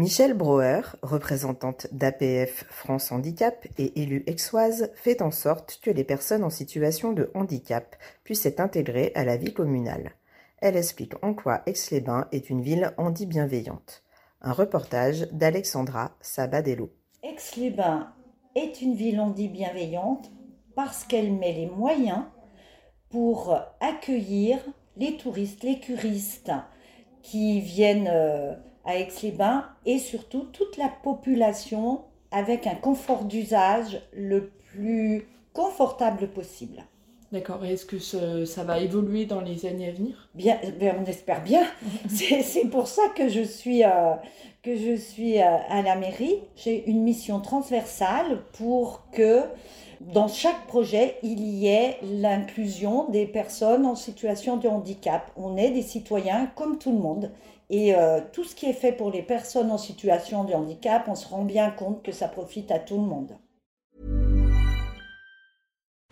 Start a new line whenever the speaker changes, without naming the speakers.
Michelle Brouwer, représentante d'APF France Handicap et élue aixoise, fait en sorte que les personnes en situation de handicap puissent être intégrées à la vie communale. Elle explique en quoi Aix-les-Bains est une ville handi-bienveillante. Un reportage d'Alexandra Sabadello.
Aix-les-Bains est une ville handi-bienveillante parce qu'elle met les moyens pour accueillir les touristes, les curistes qui viennent euh, à Aix-les-Bains et surtout toute la population avec un confort d'usage le plus confortable possible.
D'accord. Et est-ce que ça, ça va évoluer dans les années à venir?
Bien, ben, on espère bien. C'est c'est pour ça que je suis, euh, que je suis euh, à la mairie. J'ai une mission transversale pour que dans chaque projet, il y ait l'inclusion des personnes en situation de handicap. On est des citoyens comme tout le monde. Et euh, tout ce qui est fait pour les personnes en situation de handicap, on se rend bien compte que ça profite à tout le monde.